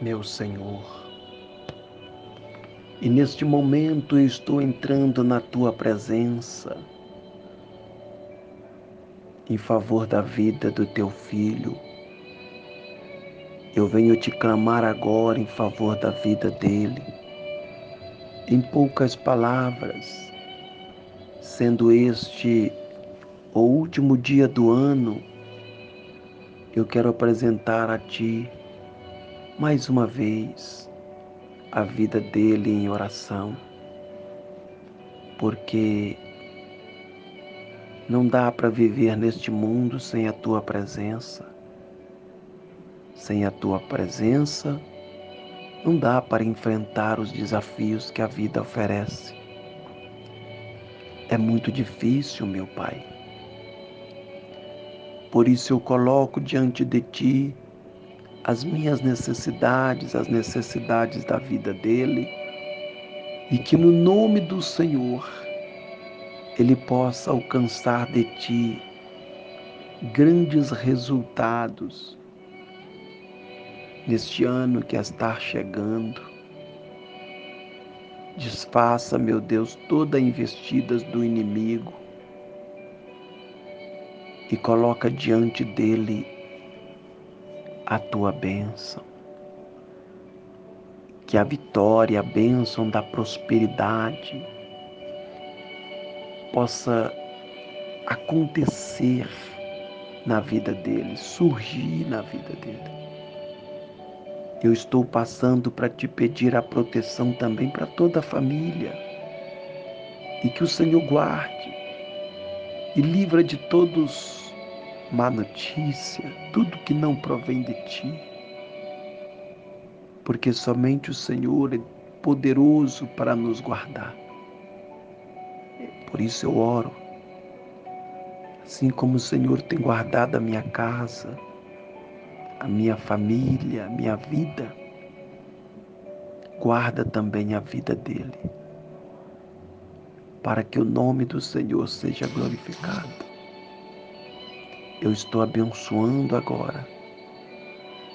meu Senhor. E neste momento eu estou entrando na tua presença em favor da vida do teu filho. Eu venho te clamar agora em favor da vida dele. Em poucas palavras, sendo este o último dia do ano, eu quero apresentar a Ti mais uma vez a vida dele em oração, porque não dá para viver neste mundo sem a tua presença. Sem a tua presença, não dá para enfrentar os desafios que a vida oferece. É muito difícil, meu Pai. Por isso eu coloco diante de Ti as minhas necessidades, as necessidades da vida dele, e que no nome do Senhor ele possa alcançar de ti grandes resultados neste ano que está chegando. Desfaça, meu Deus, toda investidas do inimigo e coloca diante dele a tua bênção. Que a vitória, a bênção da prosperidade possa acontecer na vida dele, surgir na vida dele. Eu estou passando para te pedir a proteção também para toda a família. E que o Senhor guarde e livra de todos má notícia, tudo que não provém de ti. Porque somente o Senhor é poderoso para nos guardar. Por isso eu oro, assim como o Senhor tem guardado a minha casa, a minha família, a minha vida, guarda também a vida dele, para que o nome do Senhor seja glorificado eu estou abençoando agora,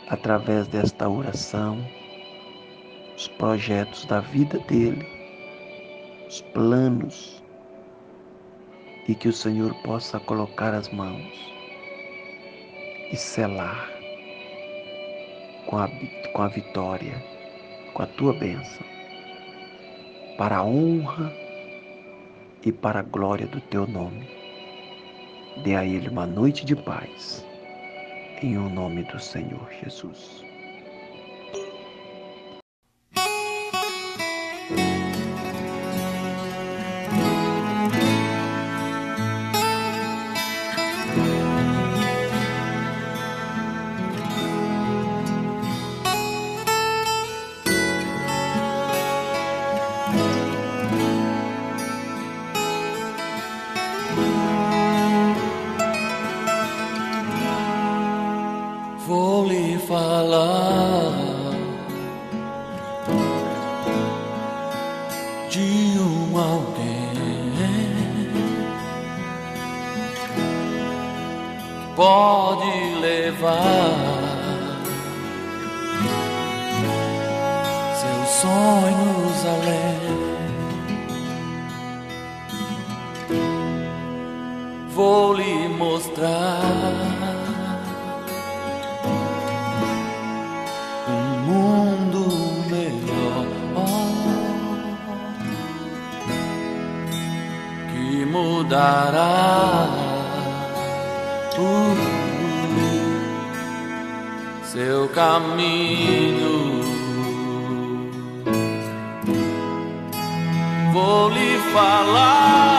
através desta oração, os projetos da vida dele, os planos, e que o Senhor possa colocar as mãos e selar com a, com a vitória, com a tua bênção, para a honra e para a glória do teu nome. Dê a ele uma noite de paz, em o nome do Senhor Jesus. Pode levar. Seus sonhos além. Vou lhe mostrar mudará seu caminho. Vou lhe falar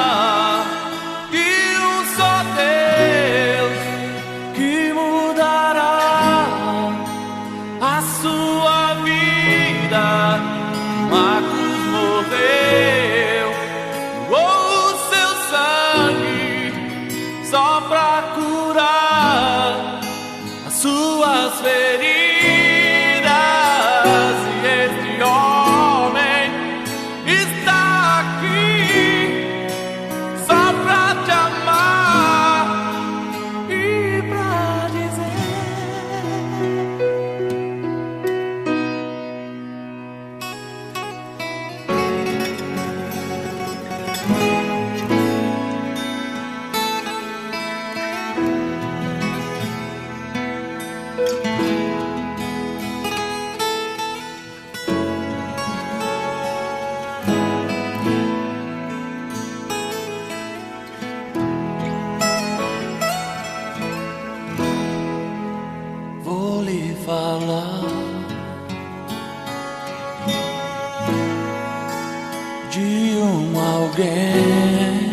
alguém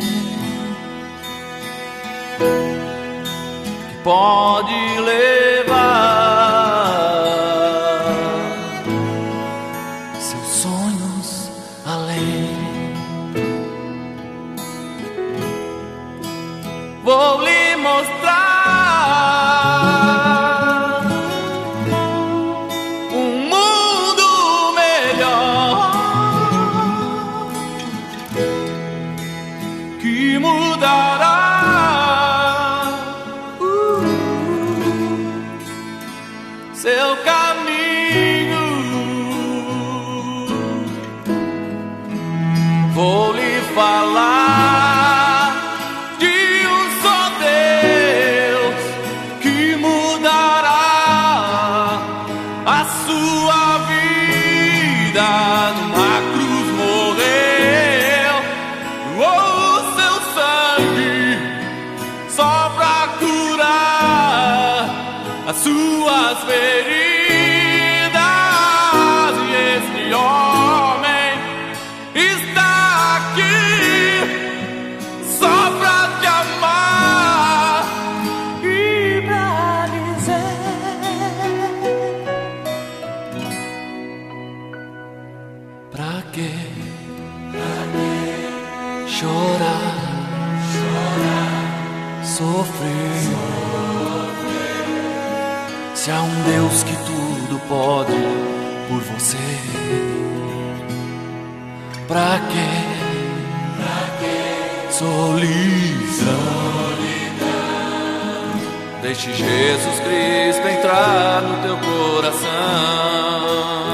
que pode levar seus sonhos além. Vou lhe seu as suas pode por você. Pra quê? Pra. Solidão. Deixe Jesus Cristo entrar no teu coração.